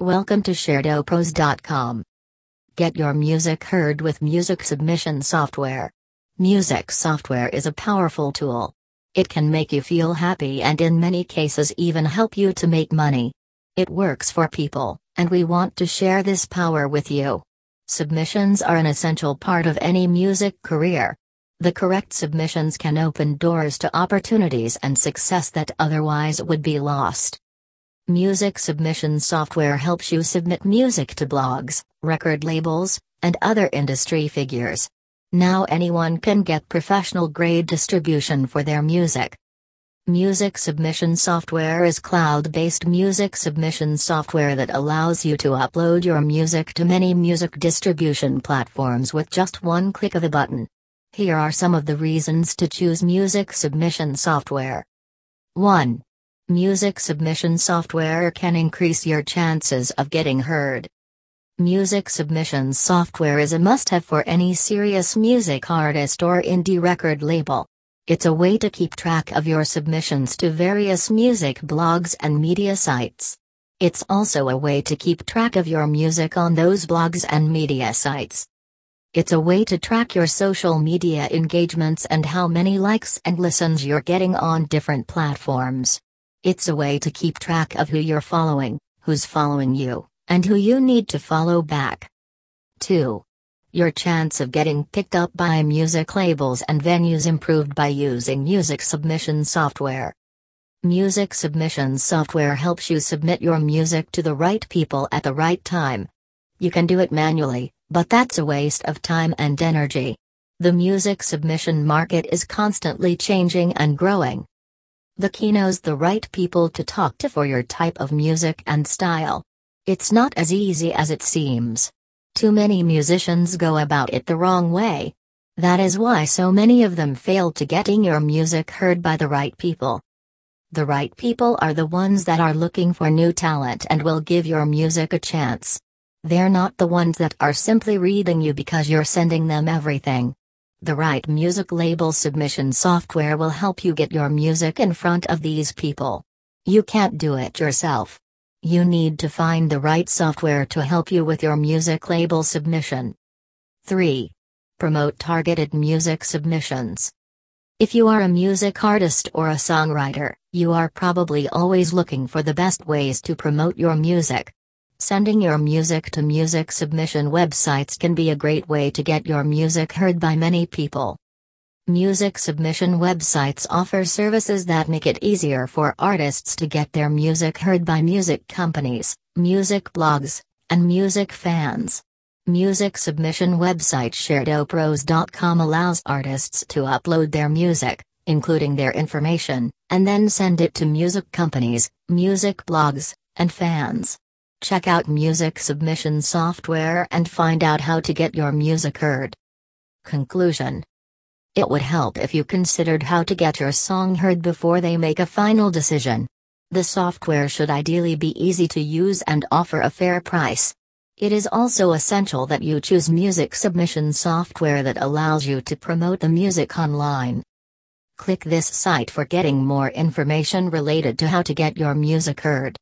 Welcome to ShareToPros.com. Get your music heard with music submission software. Music software is a powerful tool. It can make you feel happy and in many cases even help you to make money. It works for people, and we want to share this power with you. Submissions are an essential part of any music career. The correct submissions can open doors to opportunities and success that otherwise would be lost. Music submission software helps you submit music to blogs, record labels, and other industry figures. Now anyone can get professional grade distribution for their music. Music submission software is cloud based music submission software that allows you to upload your music to many music distribution platforms with just one click of a button. Here are some of the reasons to choose music submission software. 1. Music submission software can increase your chances of getting heard. Music submission software is a must have for any serious music artist or indie record label. It's a way to keep track of your submissions to various music blogs and media sites. It's also a way to keep track of your music on those blogs and media sites. It's a way to track your social media engagements and how many likes and listens you're getting on different platforms. It's a way to keep track of who you're following, who's following you, and who you need to follow back. 2. Your chance of getting picked up by music labels and venues improved by using music submission software. Music submission software helps you submit your music to the right people at the right time. You can do it manually, but that's a waste of time and energy. The music submission market is constantly changing and growing. The key knows the right people to talk to for your type of music and style. It's not as easy as it seems. Too many musicians go about it the wrong way. That is why so many of them fail to getting your music heard by the right people. The right people are the ones that are looking for new talent and will give your music a chance. They're not the ones that are simply reading you because you're sending them everything. The right music label submission software will help you get your music in front of these people. You can't do it yourself. You need to find the right software to help you with your music label submission. 3. Promote targeted music submissions. If you are a music artist or a songwriter, you are probably always looking for the best ways to promote your music. Sending your music to music submission websites can be a great way to get your music heard by many people. Music submission websites offer services that make it easier for artists to get their music heard by music companies, music blogs, and music fans. Music submission website ShareToPros.com allows artists to upload their music, including their information, and then send it to music companies, music blogs, and fans. Check out music submission software and find out how to get your music heard. Conclusion It would help if you considered how to get your song heard before they make a final decision. The software should ideally be easy to use and offer a fair price. It is also essential that you choose music submission software that allows you to promote the music online. Click this site for getting more information related to how to get your music heard.